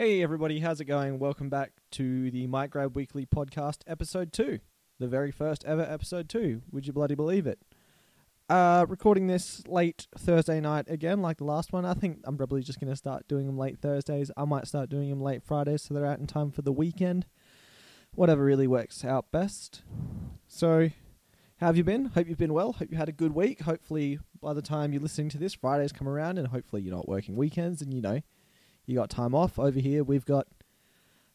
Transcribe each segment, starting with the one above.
Hey everybody, how's it going? Welcome back to the Mic Grab Weekly Podcast, episode two, the very first ever episode two. Would you bloody believe it? Uh, recording this late Thursday night again, like the last one. I think I'm probably just gonna start doing them late Thursdays. I might start doing them late Fridays, so they're out in time for the weekend. Whatever really works out best. So, how have you been? Hope you've been well. Hope you had a good week. Hopefully, by the time you're listening to this, Fridays come around, and hopefully you're not working weekends, and you know you got time off. Over here, we've got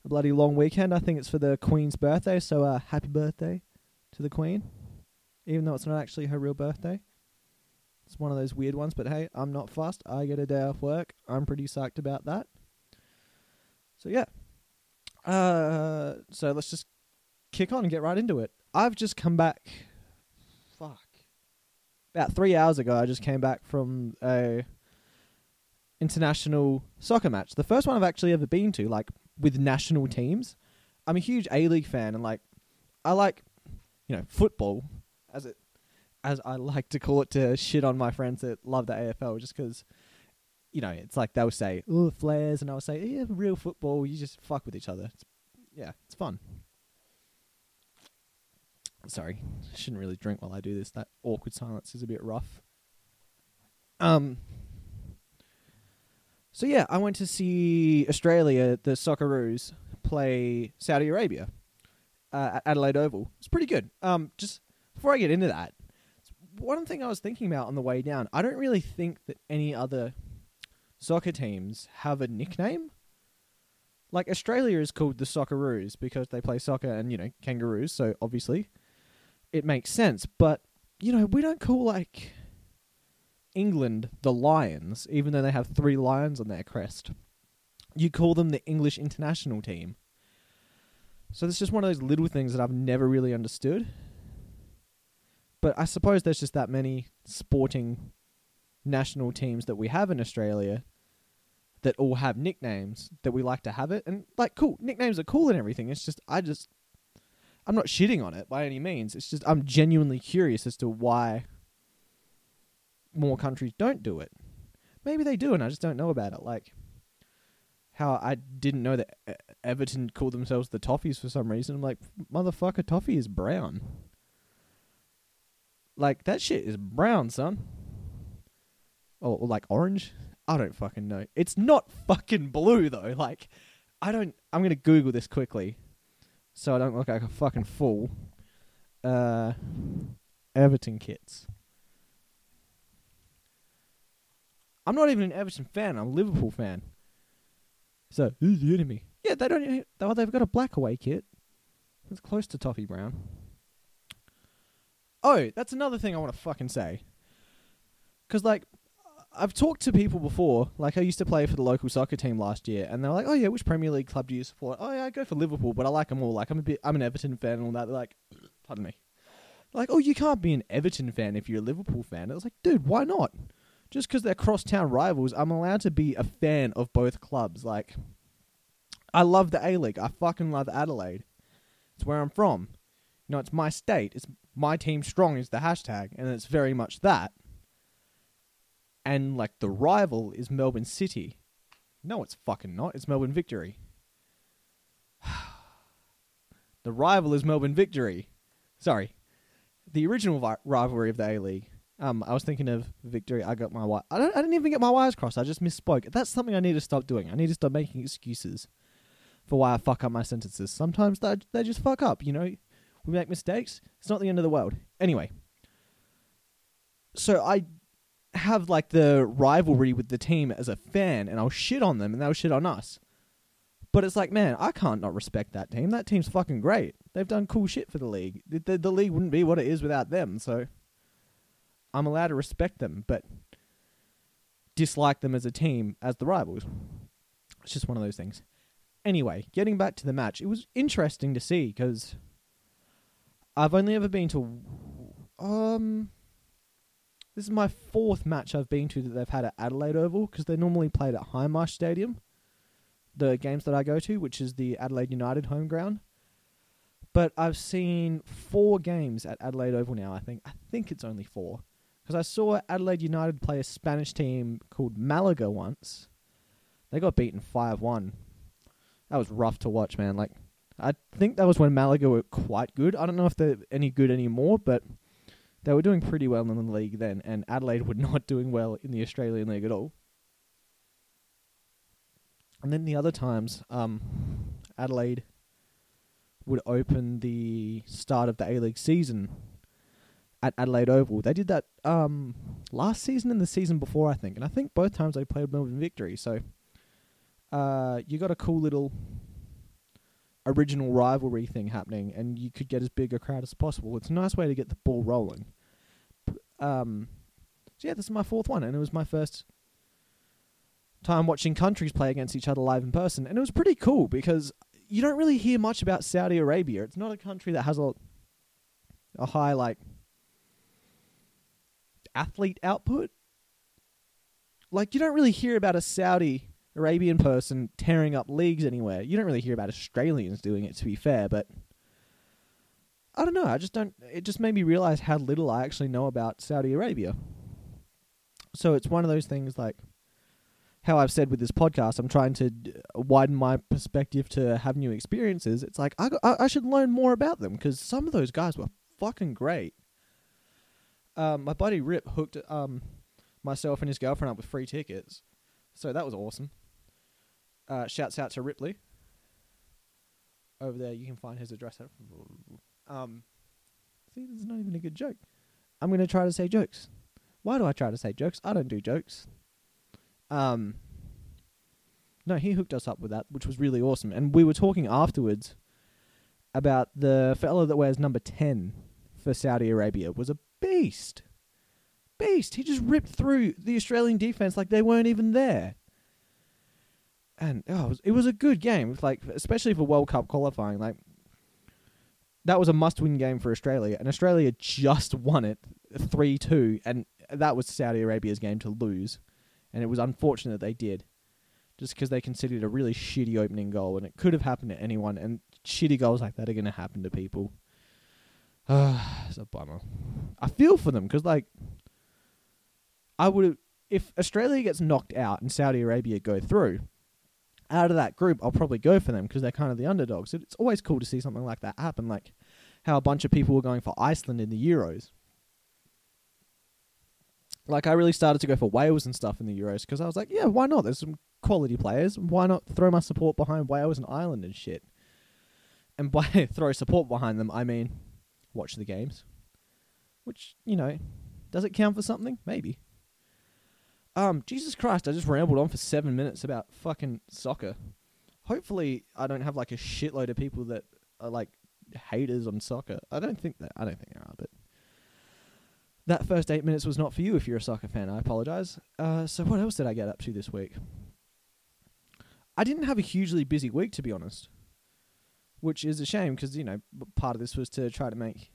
a bloody long weekend. I think it's for the Queen's birthday, so uh, happy birthday to the Queen, even though it's not actually her real birthday. It's one of those weird ones, but hey, I'm not fussed. I get a day off work. I'm pretty psyched about that. So yeah. Uh, so let's just kick on and get right into it. I've just come back. Fuck. About three hours ago, I just came back from a international soccer match. The first one I've actually ever been to, like with national teams. I'm a huge A League fan, and like I like you know football as it as I like to call it to shit on my friends that love the AFL, just because you know it's like they'll say oh flares, and I'll say yeah real football. You just fuck with each other. It's, yeah, it's fun. Sorry, shouldn't really drink while I do this. That awkward silence is a bit rough. Um. So yeah, I went to see Australia, the Socceroos, play Saudi Arabia uh, at Adelaide Oval. It's pretty good. Um, just before I get into that, one thing I was thinking about on the way down, I don't really think that any other soccer teams have a nickname. Like Australia is called the Socceroos because they play soccer and you know kangaroos, so obviously it makes sense. But you know we don't call like England the Lions, even though they have three lions on their crest. You call them the English international team. So it's just one of those little things that I've never really understood. But I suppose there's just that many sporting national teams that we have in Australia that all have nicknames that we like to have it. And like cool, nicknames are cool and everything. It's just I just I'm not shitting on it by any means. It's just I'm genuinely curious as to why more countries don't do it. Maybe they do, and I just don't know about it. Like how I didn't know that Everton called themselves the Toffees for some reason. I'm like, motherfucker, Toffee is brown. Like that shit is brown, son. Or, or like orange. I don't fucking know. It's not fucking blue though. Like, I don't. I'm gonna Google this quickly, so I don't look like a fucking fool. Uh, Everton kits. I'm not even an Everton fan. I'm a Liverpool fan. So who's the enemy? Yeah, they don't. even- Oh, they've got a black away kit. It's close to Toffee Brown. Oh, that's another thing I want to fucking say. Because like, I've talked to people before. Like, I used to play for the local soccer team last year, and they're like, "Oh yeah, which Premier League club do you support?" Oh yeah, I go for Liverpool, but I like them all. Like, I'm a bit, I'm an Everton fan and all that. They're like, pardon me. Like, oh, you can't be an Everton fan if you're a Liverpool fan. I was like, dude, why not? Just because they're crosstown rivals, I'm allowed to be a fan of both clubs. Like, I love the A League. I fucking love Adelaide. It's where I'm from. You know, it's my state. It's my team strong is the hashtag, and it's very much that. And like the rival is Melbourne City. No, it's fucking not. It's Melbourne Victory. the rival is Melbourne Victory. Sorry, the original vi- rivalry of the A League. Um, I was thinking of Victory. I got my wi- I don't. I didn't even get my wires crossed. I just misspoke. That's something I need to stop doing. I need to stop making excuses for why I fuck up my sentences. Sometimes they they just fuck up. You know, we make mistakes. It's not the end of the world. Anyway, so I have like the rivalry with the team as a fan, and I'll shit on them, and they'll shit on us. But it's like, man, I can't not respect that team. That team's fucking great. They've done cool shit for the league. The, the, the league wouldn't be what it is without them. So I'm allowed to respect them, but dislike them as a team as the rivals. It's just one of those things. Anyway, getting back to the match, it was interesting to see because I've only ever been to um. This is my fourth match I've been to that they've had at Adelaide Oval because they normally played at Hindmarsh Stadium. The games that I go to, which is the Adelaide United home ground. But I've seen four games at Adelaide Oval now. I think I think it's only four because I saw Adelaide United play a Spanish team called Malaga once. They got beaten five one that was rough to watch, man. Like, I think that was when Malaga were quite good. I don't know if they're any good anymore, but they were doing pretty well in the league then, and Adelaide were not doing well in the Australian League at all. And then the other times, um, Adelaide would open the start of the A League season at Adelaide Oval. They did that um, last season and the season before, I think, and I think both times they played Melbourne Victory. So uh, you got a cool little original rivalry thing happening, and you could get as big a crowd as possible. It's a nice way to get the ball rolling. Um, so yeah, this is my fourth one, and it was my first time watching countries play against each other live in person, and it was pretty cool because you don't really hear much about Saudi Arabia. It's not a country that has a a high like athlete output. Like you don't really hear about a Saudi Arabian person tearing up leagues anywhere. You don't really hear about Australians doing it to be fair, but I don't know. I just don't it just made me realize how little I actually know about Saudi Arabia. So it's one of those things like how I've said with this podcast, I'm trying to widen my perspective to have new experiences. It's like I, I, should learn more about them because some of those guys were fucking great. Um, my buddy Rip hooked um myself and his girlfriend up with free tickets, so that was awesome. Uh, shouts out to Ripley over there. You can find his address. Um, see, this is not even a good joke. I'm gonna try to say jokes. Why do I try to say jokes? I don't do jokes. Um, no, he hooked us up with that, which was really awesome. And we were talking afterwards about the fellow that wears number 10 for Saudi Arabia was a beast. Beast. He just ripped through the Australian defense like they weren't even there. And oh, it, was, it was a good game, like especially for World Cup qualifying. Like that was a must-win game for Australia, and Australia just won it three-two, and that was Saudi Arabia's game to lose and it was unfortunate that they did, just because they conceded a really shitty opening goal, and it could have happened to anyone. And shitty goals like that are going to happen to people. It's a bummer. I feel for them because, like, I would if Australia gets knocked out and Saudi Arabia go through. Out of that group, I'll probably go for them because they're kind of the underdogs. It's always cool to see something like that happen, like how a bunch of people were going for Iceland in the Euros like I really started to go for Wales and stuff in the Euros because I was like, yeah, why not? There's some quality players. Why not throw my support behind Wales and Ireland and shit? And by throw support behind them, I mean watch the games. Which you know, does it count for something? Maybe. Um, Jesus Christ, I just rambled on for seven minutes about fucking soccer. Hopefully, I don't have like a shitload of people that are like haters on soccer. I don't think that. I don't think there are, but that first eight minutes was not for you if you're a soccer fan. I apologize. Uh, so what else did I get up to this week? I didn't have a hugely busy week, to be honest, which is a shame because you know part of this was to try to make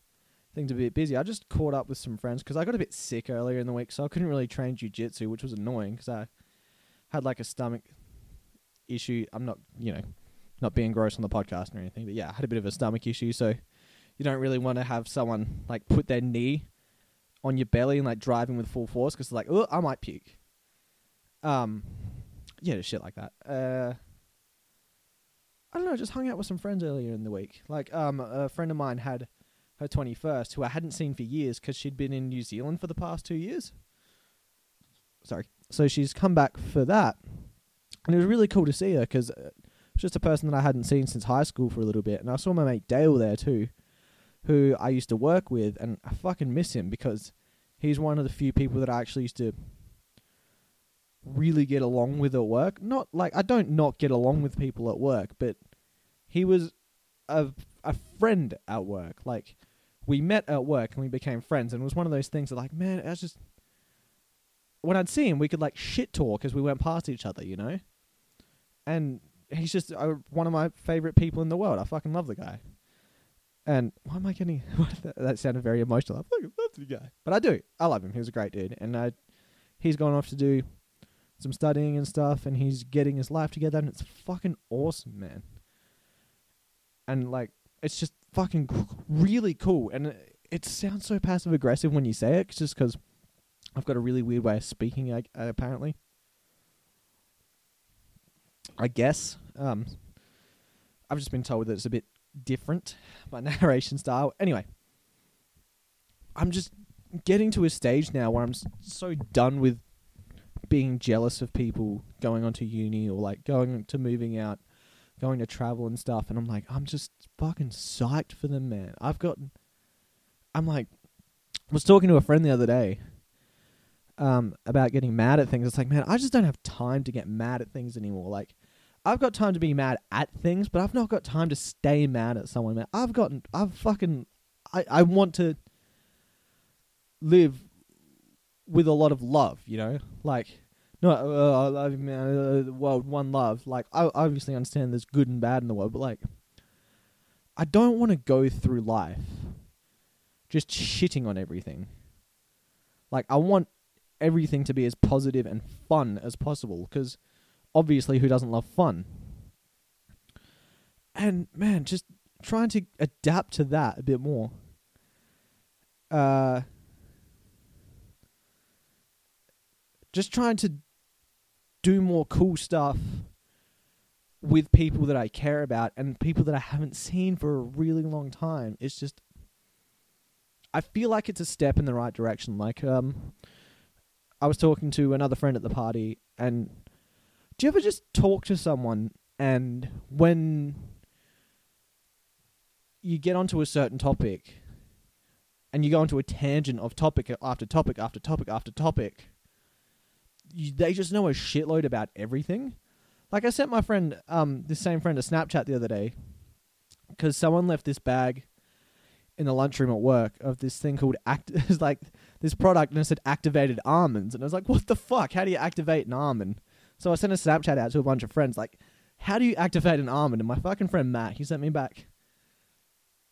things a bit busy. I just caught up with some friends because I got a bit sick earlier in the week, so I couldn't really train jujitsu, which was annoying because I had like a stomach issue. I'm not, you know, not being gross on the podcast or anything, but yeah, I had a bit of a stomach issue, so you don't really want to have someone like put their knee on your belly and like driving with full force because like, oh, I might puke. Um, yeah, shit like that. Uh, I don't know. Just hung out with some friends earlier in the week. Like, um, a friend of mine had her twenty first, who I hadn't seen for years because she'd been in New Zealand for the past two years. Sorry. So she's come back for that, and it was really cool to see her because uh, it's just a person that I hadn't seen since high school for a little bit, and I saw my mate Dale there too who I used to work with, and I fucking miss him because he's one of the few people that I actually used to really get along with at work. Not like I don't not get along with people at work, but he was a a friend at work. Like we met at work and we became friends, and it was one of those things that like, man, I was just when I'd see him, we could like shit talk as we went past each other, you know. And he's just uh, one of my favorite people in the world. I fucking love the guy. And why am I getting? that sounded very emotional. I fucking love the guy, but I do. I love him. He was a great dude, and I, he's gone off to do some studying and stuff, and he's getting his life together, and it's fucking awesome, man. And like, it's just fucking really cool, and it, it sounds so passive aggressive when you say it, just because I've got a really weird way of speaking. uh, apparently, I guess. Um, I've just been told that it's a bit different, my narration style. Anyway, I'm just getting to a stage now where I'm so done with being jealous of people going on to uni or like going to moving out, going to travel and stuff. And I'm like, I'm just fucking psyched for them, man. I've got, I'm like, I was talking to a friend the other day um, about getting mad at things. It's like, man, I just don't have time to get mad at things anymore. Like, I've got time to be mad at things, but I've not got time to stay mad at someone. Man, I've gotten, I've fucking, I, I want to live with a lot of love, you know, like. No, uh, I love you, man. Uh, the world, one love. Like, I obviously understand there's good and bad in the world, but like, I don't want to go through life just shitting on everything. Like, I want everything to be as positive and fun as possible because obviously, who doesn't love fun? And man, just trying to adapt to that a bit more. Uh, just trying to do more cool stuff with people that I care about and people that I haven't seen for a really long time. It's just I feel like it's a step in the right direction. Like um I was talking to another friend at the party and do you ever just talk to someone and when you get onto a certain topic and you go into a tangent of topic after topic after topic after topic you, they just know a shitload about everything. Like I sent my friend, um, this same friend, a Snapchat the other day because someone left this bag in the lunchroom at work of this thing called act. It's like this product, and it said activated almonds, and I was like, "What the fuck? How do you activate an almond?" So I sent a Snapchat out to a bunch of friends, like, "How do you activate an almond?" And my fucking friend Matt, he sent me back.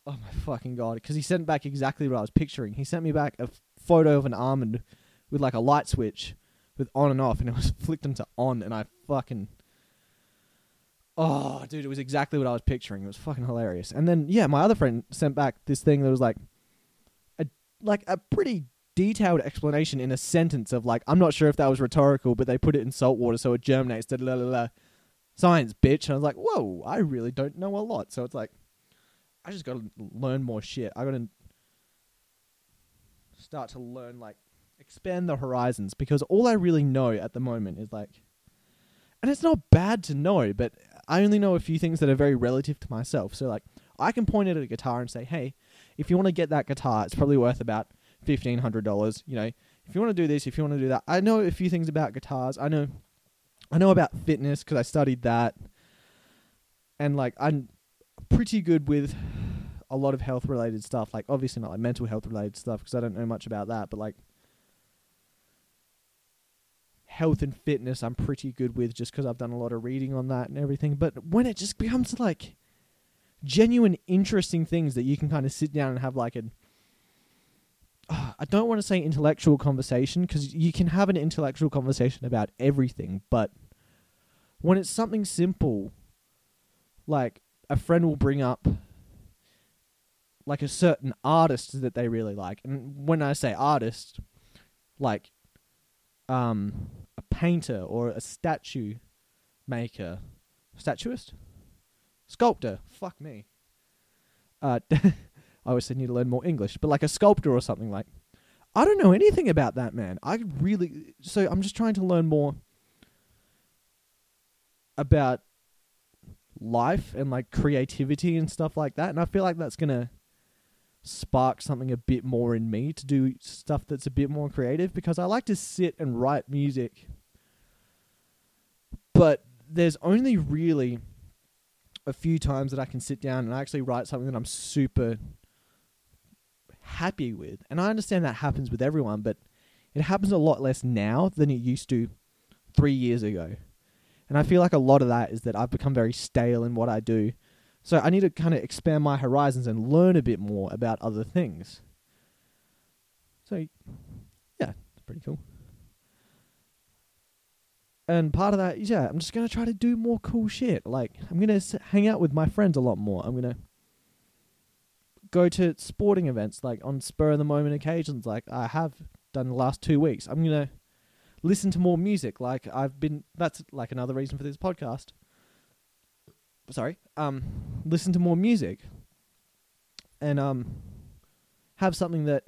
Oh my fucking god! Because he sent back exactly what I was picturing. He sent me back a photo of an almond with like a light switch with on and off, and it was flicked into on, and I fucking. Oh, dude, it was exactly what I was picturing. It was fucking hilarious. And then, yeah, my other friend sent back this thing that was like, a like a pretty detailed explanation in a sentence of like, I'm not sure if that was rhetorical, but they put it in salt water so it germinates. Da. Science, bitch. And I was like, whoa, I really don't know a lot. So it's like, I just got to learn more shit. I got to start to learn like expand the horizons because all I really know at the moment is like and it's not bad to know, but I only know a few things that are very relative to myself. So like I can point at a guitar and say, "Hey, if you want to get that guitar, it's probably worth about $1500, you know. If you want to do this, if you want to do that. I know a few things about guitars. I know I know about fitness cuz I studied that. And like I'm pretty good with a lot of health related stuff, like obviously not like mental health related stuff because I don't know much about that, but like health and fitness I'm pretty good with just because I've done a lot of reading on that and everything. But when it just becomes like genuine, interesting things that you can kind of sit down and have like an uh, I don't want to say intellectual conversation because you can have an intellectual conversation about everything, but when it's something simple, like a friend will bring up like a certain artist that they really like, and when I say artist, like um, painter or a statue maker, statuist, sculptor. Fuck me. Uh, I always said need to learn more English, but like a sculptor or something like. I don't know anything about that man. I really so I'm just trying to learn more about life and like creativity and stuff like that, and I feel like that's gonna spark something a bit more in me to do stuff that's a bit more creative because I like to sit and write music. But there's only really a few times that I can sit down and actually write something that I'm super happy with. And I understand that happens with everyone, but it happens a lot less now than it used to 3 years ago. And I feel like a lot of that is that I've become very stale in what I do so I need to kind of expand my horizons and learn a bit more about other things. So, yeah, it's pretty cool. And part of that is, yeah, I'm just going to try to do more cool shit. Like, I'm going to hang out with my friends a lot more. I'm going to go to sporting events, like on spur of the moment occasions, like I have done the last two weeks. I'm going to listen to more music. Like, I've been, that's like another reason for this podcast sorry, um, listen to more music, and um, have something that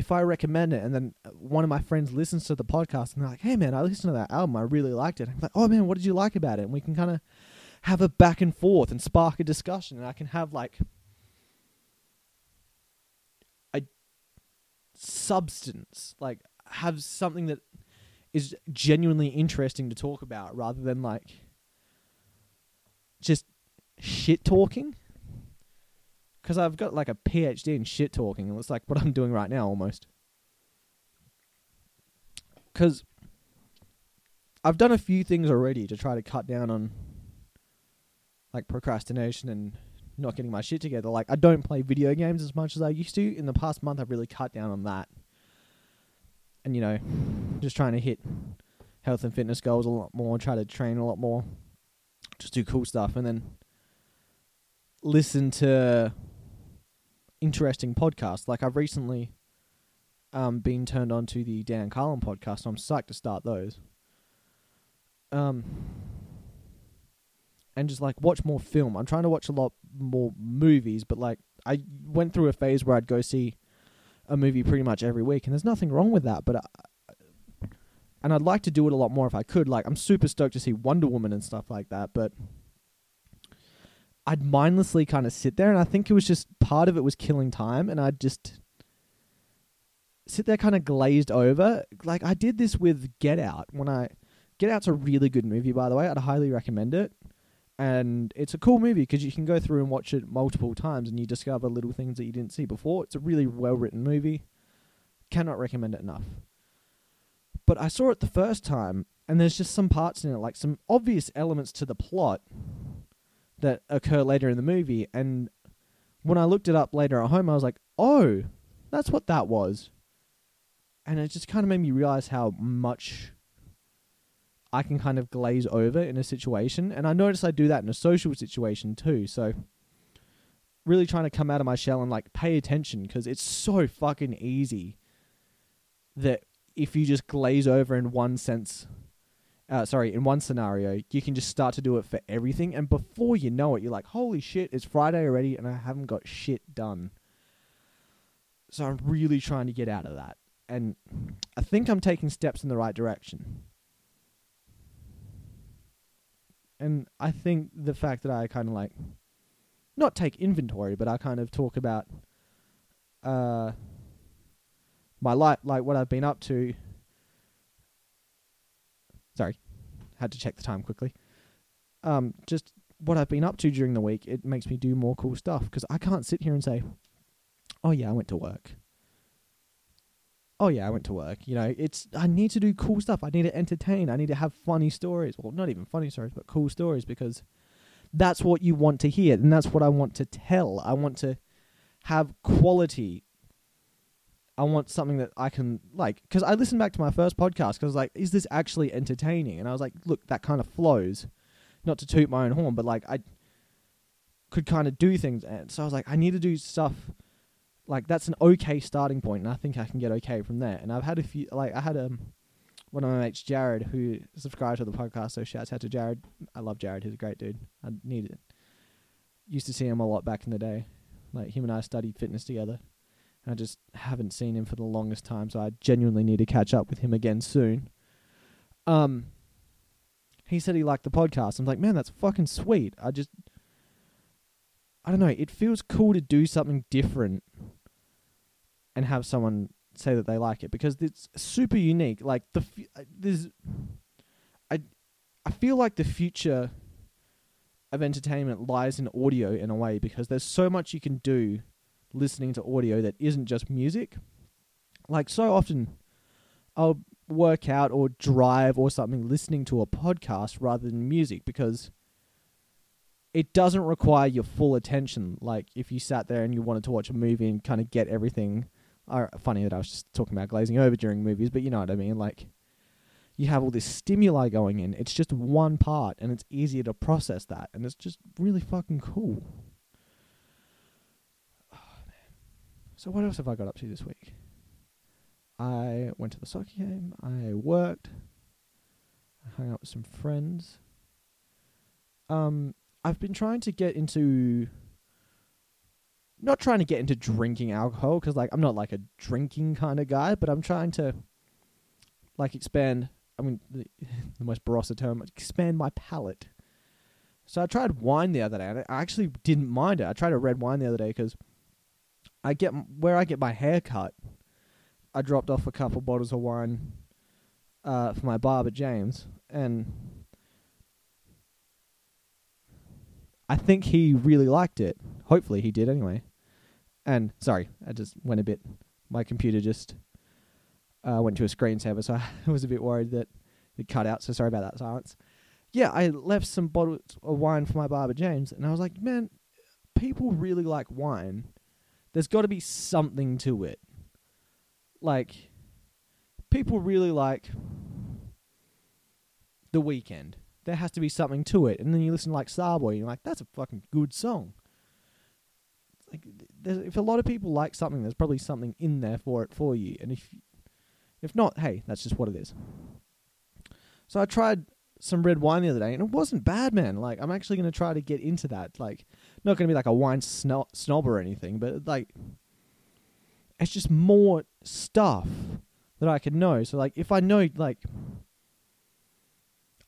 if I recommend it and then one of my friends listens to the podcast and they're like, "Hey man, I listened to that album. I really liked it." I'm like, "Oh man, what did you like about it?" And we can kind of have a back and forth and spark a discussion, and I can have like a substance, like have something that is genuinely interesting to talk about rather than like just shit talking because I've got like a PhD in shit talking, and it's like what I'm doing right now almost. Because I've done a few things already to try to cut down on like procrastination and not getting my shit together. Like I don't play video games as much as I used to. In the past month, I've really cut down on that, and you know, just trying to hit health and fitness goals a lot more, try to train a lot more, just do cool stuff, and then listen to interesting podcasts. Like I've recently um, been turned on to the Dan Carlin podcast. So I'm psyched to start those. Um, and just like watch more film. I'm trying to watch a lot more movies, but like I went through a phase where I'd go see a movie pretty much every week, and there's nothing wrong with that. But I, and I'd like to do it a lot more if I could. Like I'm super stoked to see Wonder Woman and stuff like that, but I'd mindlessly kind of sit there, and I think it was just part of it was killing time, and I'd just sit there kind of glazed over. Like I did this with Get Out when I Get Out's a really good movie, by the way. I'd highly recommend it, and it's a cool movie because you can go through and watch it multiple times, and you discover little things that you didn't see before. It's a really well written movie. Cannot recommend it enough. But I saw it the first time, and there's just some parts in it, like some obvious elements to the plot that occur later in the movie. And when I looked it up later at home, I was like, oh, that's what that was. And it just kind of made me realize how much I can kind of glaze over in a situation. And I notice I do that in a social situation too. So really trying to come out of my shell and like pay attention because it's so fucking easy that if you just glaze over in one sense uh, sorry, in one scenario, you can just start to do it for everything, and before you know it, you're like, "Holy shit, it's Friday already, and I haven't got shit done." So I'm really trying to get out of that, and I think I'm taking steps in the right direction. And I think the fact that I kind of like, not take inventory, but I kind of talk about, uh, my life, like what I've been up to Sorry, had to check the time quickly. Um, just what I've been up to during the week, it makes me do more cool stuff because I can't sit here and say, "Oh yeah, I went to work." Oh yeah, I went to work. You know, it's I need to do cool stuff. I need to entertain. I need to have funny stories. Well, not even funny stories, but cool stories because that's what you want to hear and that's what I want to tell. I want to have quality I want something that I can like because I listened back to my first podcast because I was like, is this actually entertaining? And I was like, look, that kind of flows. Not to toot my own horn, but like I could kind of do things, and so I was like, I need to do stuff. Like that's an okay starting point, and I think I can get okay from there. And I've had a few, like I had um one of my mates, Jared, who subscribed to the podcast. So shouts out to Jared. I love Jared. He's a great dude. I needed it. Used to see him a lot back in the day. Like him and I studied fitness together. I just haven't seen him for the longest time, so I genuinely need to catch up with him again soon. Um, he said he liked the podcast. I'm like, man, that's fucking sweet. I just, I don't know. It feels cool to do something different and have someone say that they like it because it's super unique. Like the f- there's, I, I feel like the future of entertainment lies in audio in a way because there's so much you can do listening to audio that isn't just music. Like so often I'll work out or drive or something listening to a podcast rather than music because it doesn't require your full attention. Like if you sat there and you wanted to watch a movie and kind of get everything. Uh, funny that I was just talking about glazing over during movies, but you know what I mean. Like you have all this stimuli going in. It's just one part, and it's easier to process that, and it's just really fucking cool. So what else have I got up to this week? I went to the soccer game. I worked. I hung out with some friends. Um, I've been trying to get into not trying to get into drinking alcohol because like I'm not like a drinking kind of guy, but I'm trying to like expand. I mean, the, the most Barossa term, expand my palate. So I tried wine the other day, and I actually didn't mind it. I tried a red wine the other day because I get where I get my hair cut. I dropped off a couple bottles of wine uh, for my barber James, and I think he really liked it. Hopefully, he did anyway. And sorry, I just went a bit. My computer just uh, went to a screensaver, so I was a bit worried that it cut out. So sorry about that silence. Yeah, I left some bottles of wine for my barber James, and I was like, man, people really like wine. There's got to be something to it. Like, people really like The Weeknd. There has to be something to it. And then you listen to like Starboy, and you're like, that's a fucking good song like if a lot of people like something, there's probably something in there for it for you. And if if not, hey, that's just what it is. So I tried some red wine the other day, and it wasn't bad, man. Like I'm actually going to try to get into that. Like not going to be like a wine snob, snob or anything, but like it's just more stuff that I could know. So like if I know like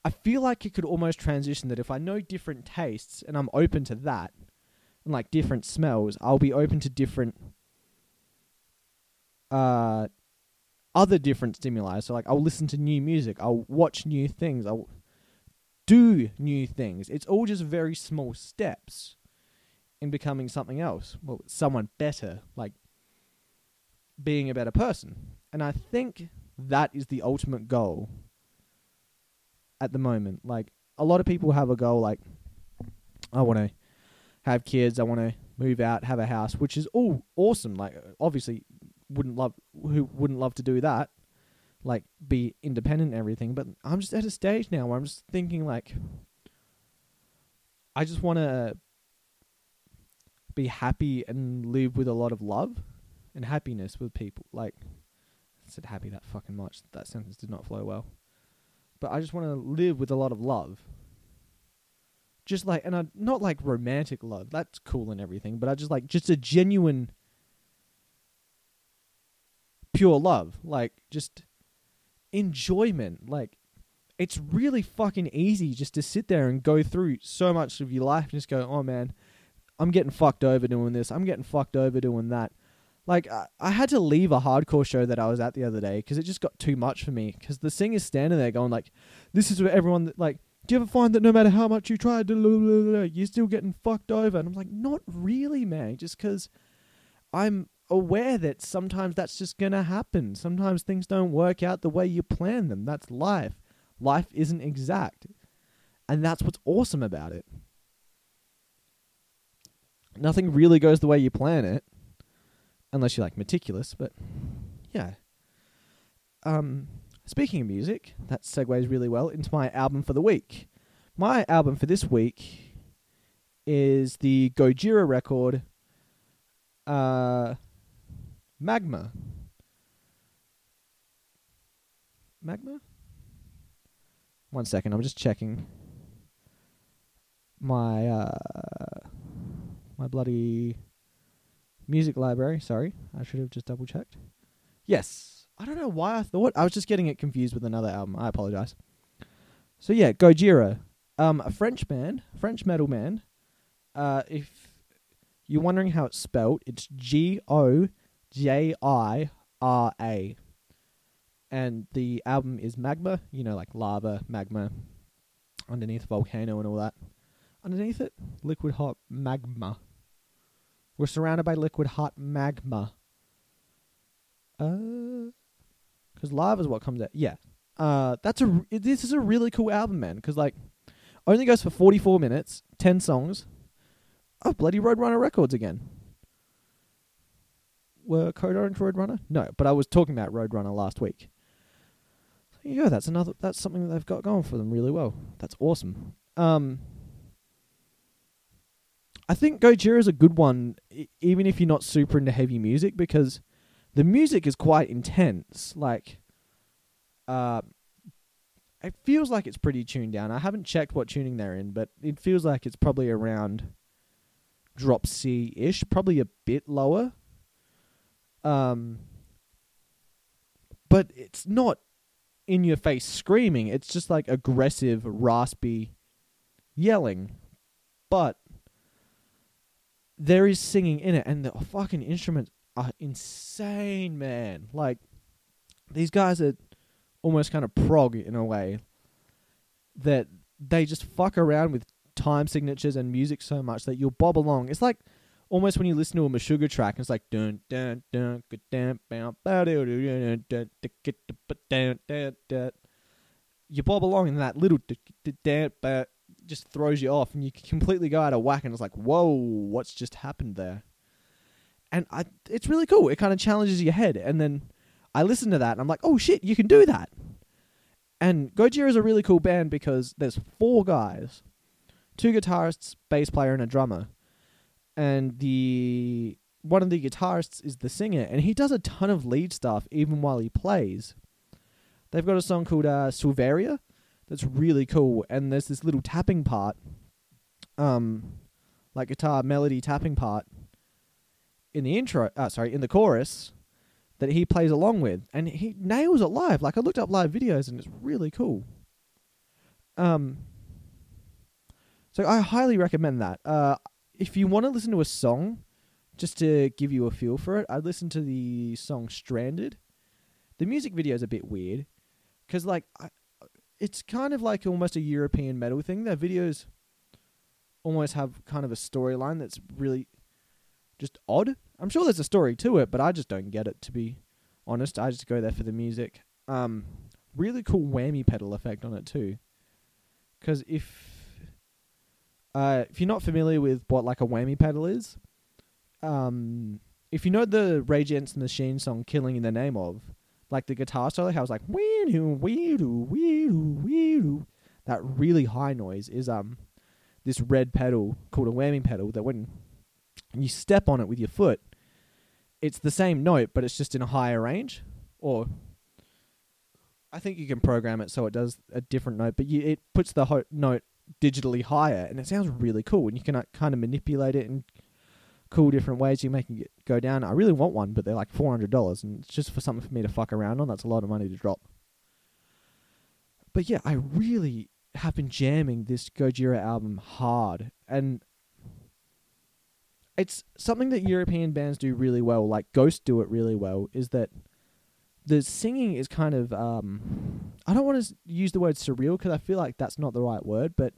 I feel like it could almost transition that if I know different tastes and I'm open to that, and like different smells, I'll be open to different uh other different stimuli. So like I'll listen to new music, I'll watch new things, I'll do new things. It's all just very small steps in becoming something else. Well, someone better, like being a better person. And I think that is the ultimate goal at the moment. Like a lot of people have a goal like I want to have kids. I want to move out, have a house, which is all awesome. Like obviously, wouldn't love who wouldn't love to do that, like be independent and everything. But I'm just at a stage now where I'm just thinking like, I just want to be happy and live with a lot of love and happiness with people. Like, I said happy that fucking much. That sentence did not flow well. But I just want to live with a lot of love just like and I not like romantic love. That's cool and everything, but I just like just a genuine pure love, like just enjoyment. Like it's really fucking easy just to sit there and go through so much of your life and just go, "Oh man, I'm getting fucked over doing this. I'm getting fucked over doing that." Like I, I had to leave a hardcore show that I was at the other day because it just got too much for me. Because the singer's standing there going like, "This is what everyone that, like." do you ever find that no matter how much you try, you're still getting fucked over? And I'm like, not really, man. Just because I'm aware that sometimes that's just to happen. Sometimes things don't work out the way you plan them. That's life. Life isn't exact. And that's what's awesome about it. Nothing really goes the way you plan it. Unless you're like meticulous, but yeah. Um Speaking of music, that segues really well into my album for the week. My album for this week is the Gojira record, uh, Magma. Magma? One second, I'm just checking my uh, my bloody music library. Sorry, I should have just double checked. Yes, I don't know why I thought I was just getting it confused with another album. I apologize. So yeah, Gojira, um, a French band, French metal band. Uh, if you're wondering how it's spelled, it's G O J I R A, and the album is Magma. You know, like lava, magma, underneath volcano and all that. Underneath it, liquid hot magma. We're surrounded by liquid hot magma. Uh, because live is what comes out. Yeah, uh, that's a this is a really cool album, man. Because like, only goes for forty four minutes, ten songs. Oh, bloody Roadrunner Records again. Were Code Orange Roadrunner? No, but I was talking about Roadrunner last week. So yeah, that's another. That's something that they've got going for them really well. That's awesome. Um, I think Gojira is a good one, even if you're not super into heavy music, because the music is quite intense. Like, uh, it feels like it's pretty tuned down. I haven't checked what tuning they're in, but it feels like it's probably around drop C ish, probably a bit lower. Um, but it's not in your face screaming. It's just like aggressive, raspy yelling. But there is singing in it, and the fucking instruments are insane, man. Like these guys are almost kind of prog in a way that they just fuck around with time signatures and music so much that you'll bob along. It's like almost when you listen to a Meshuggah track, it's like dun dun dun dun dun dun dun dun you bob along and that little but just throws you off and you completely go out of whack and it's like, whoa, what's just happened there? And I, it's really cool. It kind of challenges your head. And then I listen to that and I'm like, oh shit, you can do that. And Gojira is a really cool band because there's four guys, two guitarists, bass player, and a drummer. And the one of the guitarists is the singer, and he does a ton of lead stuff even while he plays. They've got a song called uh, Silvera that's really cool, and there's this little tapping part, um, like guitar melody tapping part in the intro. Uh, sorry, in the chorus that he plays along with, and he nails it live. Like I looked up live videos, and it's really cool. Um, so I highly recommend that. Uh, if you want to listen to a song, just to give you a feel for it, I'd listen to the song "Stranded." The music video is a bit weird, because like I, it's kind of like almost a European metal thing. Their videos almost have kind of a storyline that's really just odd. I'm sure there's a story to it, but I just don't get it to be honest. I just go there for the music. Um, really cool whammy pedal effect on it too. Because if uh, if you're not familiar with what like a whammy pedal is, um, if you know the Rage Against the Machine song "Killing in the Name of," like the guitar solo, how it's like wee doo wee doo wee That really high noise is um this red pedal called a whammy pedal that when you step on it with your foot, it's the same note, but it's just in a higher range. Or I think you can program it so it does a different note, but you, it puts the ho- note digitally higher, and it sounds really cool. And you can uh, kind of manipulate it in cool different ways. You make it go down. I really want one, but they're like four hundred dollars, and it's just for something for me to fuck around on. That's a lot of money to drop. But yeah, I really have been jamming this Gojira album hard, and it's something that European bands do really well, like Ghost do it really well, is that the singing is kind of um I don't want to use the word surreal because I feel like that's not the right word, but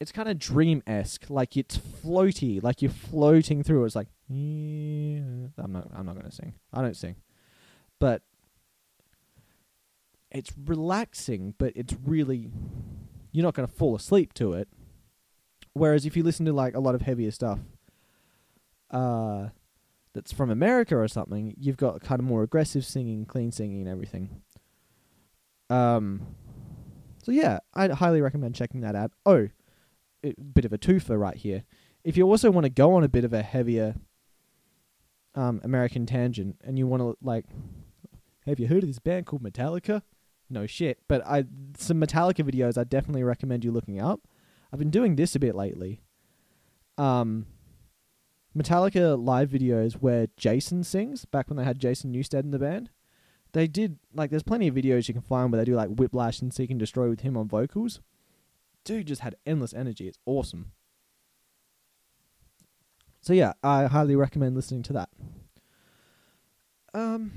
it's kind of dream esque, like it's floaty, like you're floating through. It's like yeah, I'm not I'm not gonna sing. I don't sing, but it's relaxing, but it's really you're not gonna fall asleep to it. Whereas if you listen to like a lot of heavier stuff, uh, that's from America or something, you've got kind of more aggressive singing, clean singing, and everything. Um, so yeah, I'd highly recommend checking that out. Oh, bit of a twofer right here. If you also want to go on a bit of a heavier um, American tangent, and you want to like, have you heard of this band called Metallica? No shit, but I some Metallica videos I definitely recommend you looking up. I've been doing this a bit lately. Um, Metallica live videos where Jason sings back when they had Jason Newsted in the band. They did like there's plenty of videos you can find where they do like Whiplash and Seek and Destroy with him on vocals. Dude just had endless energy. It's awesome. So yeah, I highly recommend listening to that. Um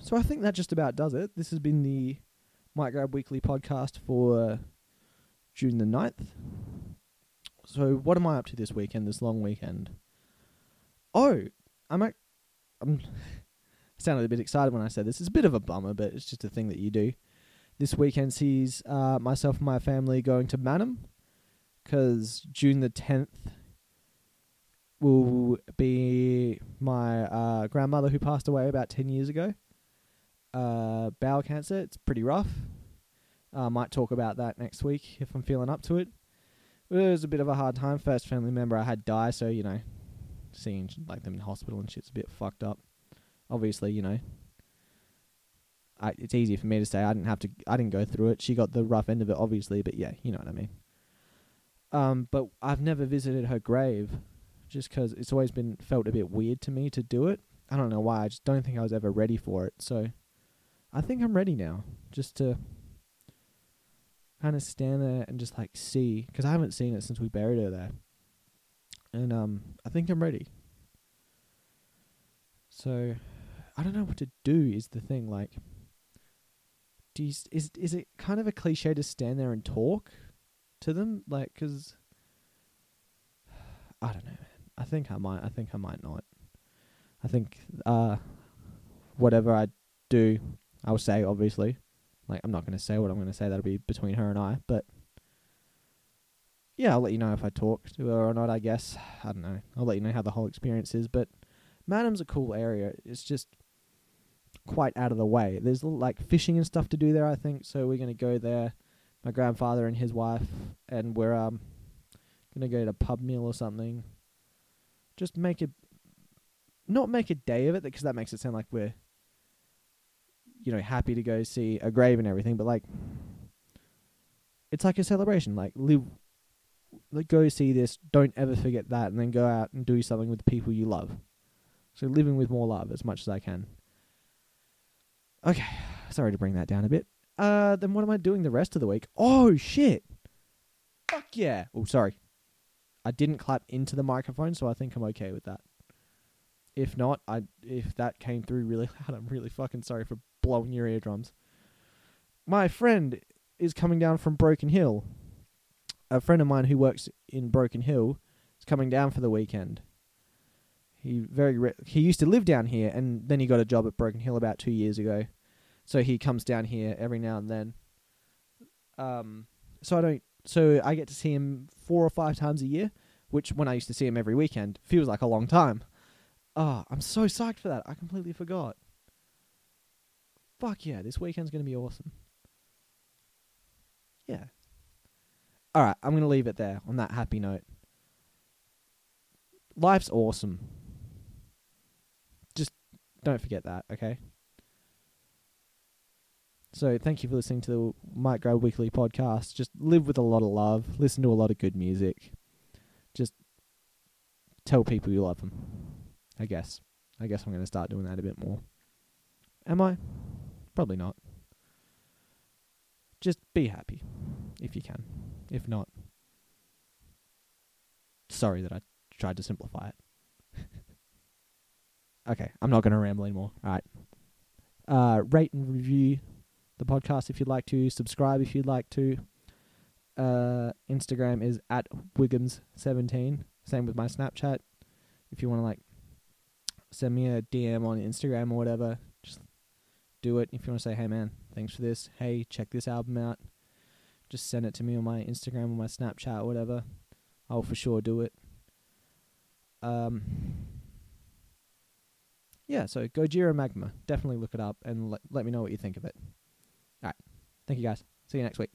so I think that just about does it. This has been the Mic Grab Weekly podcast for June the 9th. So what am I up to this weekend, this long weekend? Oh, I'm ac- I'm sounded a bit excited when I said this. It's a bit of a bummer, but it's just a thing that you do. This weekend sees uh, myself and my family going to Mannum because June the 10th will be my uh, grandmother who passed away about 10 years ago. Uh, bowel cancer. It's pretty rough. I uh, might talk about that next week if I'm feeling up to it. It was a bit of a hard time. First family member I had die, so you know, seeing like them in hospital and shit's a bit fucked up. Obviously, you know, I, it's easy for me to say. I didn't have to. I didn't go through it. She got the rough end of it, obviously. But yeah, you know what I mean. Um, but I've never visited her grave, just 'cause it's always been felt a bit weird to me to do it. I don't know why. I just don't think I was ever ready for it. So, I think I'm ready now, just to kind of stand there and just like see, 'cause I haven't seen it since we buried her there. And um, I think I'm ready. So, I don't know what to do. Is the thing like? Do you, is is it kind of a cliche to stand there and talk to them? Like, 'cause I don't know, man. I think I might. I think I might not. I think uh, whatever I do, I'll say. Obviously, like I'm not going to say what I'm going to say. That'll be between her and I. But yeah, I'll let you know if I talk to her or not. I guess I don't know. I'll let you know how the whole experience is. But Madam's a cool area. It's just quite out of the way. There's like fishing and stuff to do there. I think so. We're going to go there. My grandfather and his wife, and we're um gonna go to a pub meal or something. Just make it, not make a day of it, because that makes it sound like we're, you know, happy to go see a grave and everything. But like, it's like a celebration. Like live, like go see this. Don't ever forget that, and then go out and do something with the people you love. So living with more love as much as I can. Okay, sorry to bring that down a bit. Uh, then what am I doing the rest of the week? Oh shit! Fuck yeah! Oh, sorry. I didn't clap into the microphone, so I think I'm okay with that. If not, I if that came through really loud, I'm really fucking sorry for blowing your eardrums. My friend is coming down from Broken Hill. A friend of mine who works in Broken Hill is coming down for the weekend. He very re- he used to live down here, and then he got a job at Broken Hill about two years ago. So he comes down here every now and then. Um, so I don't so I get to see him four or five times a year, which when I used to see him every weekend feels like a long time. Ah, I'm so psyched for that. I completely forgot. Fuck yeah, this weekend's gonna be awesome. Yeah. All right, I'm gonna leave it there on that happy note. Life's awesome. Just don't forget that, okay? So thank you for listening to the Mic Grab Weekly podcast. Just live with a lot of love, listen to a lot of good music. Just tell people you love them. I guess. I guess I'm going to start doing that a bit more. Am I? Probably not. Just be happy if you can. If not, sorry that I tried to simplify it. okay, I'm not going to ramble anymore. All right. Uh, rate and review the podcast if you'd like to. Subscribe if you'd like to. Uh, Instagram is at Wiggums17. Same with my Snapchat. If you want to like send me a DM on Instagram or whatever, do it. If you want to say, hey man, thanks for this. Hey, check this album out. Just send it to me on my Instagram or my Snapchat or whatever. I'll for sure do it. Um, yeah, so Gojira Magma. Definitely look it up and let, let me know what you think of it. All right. Thank you guys. See you next week.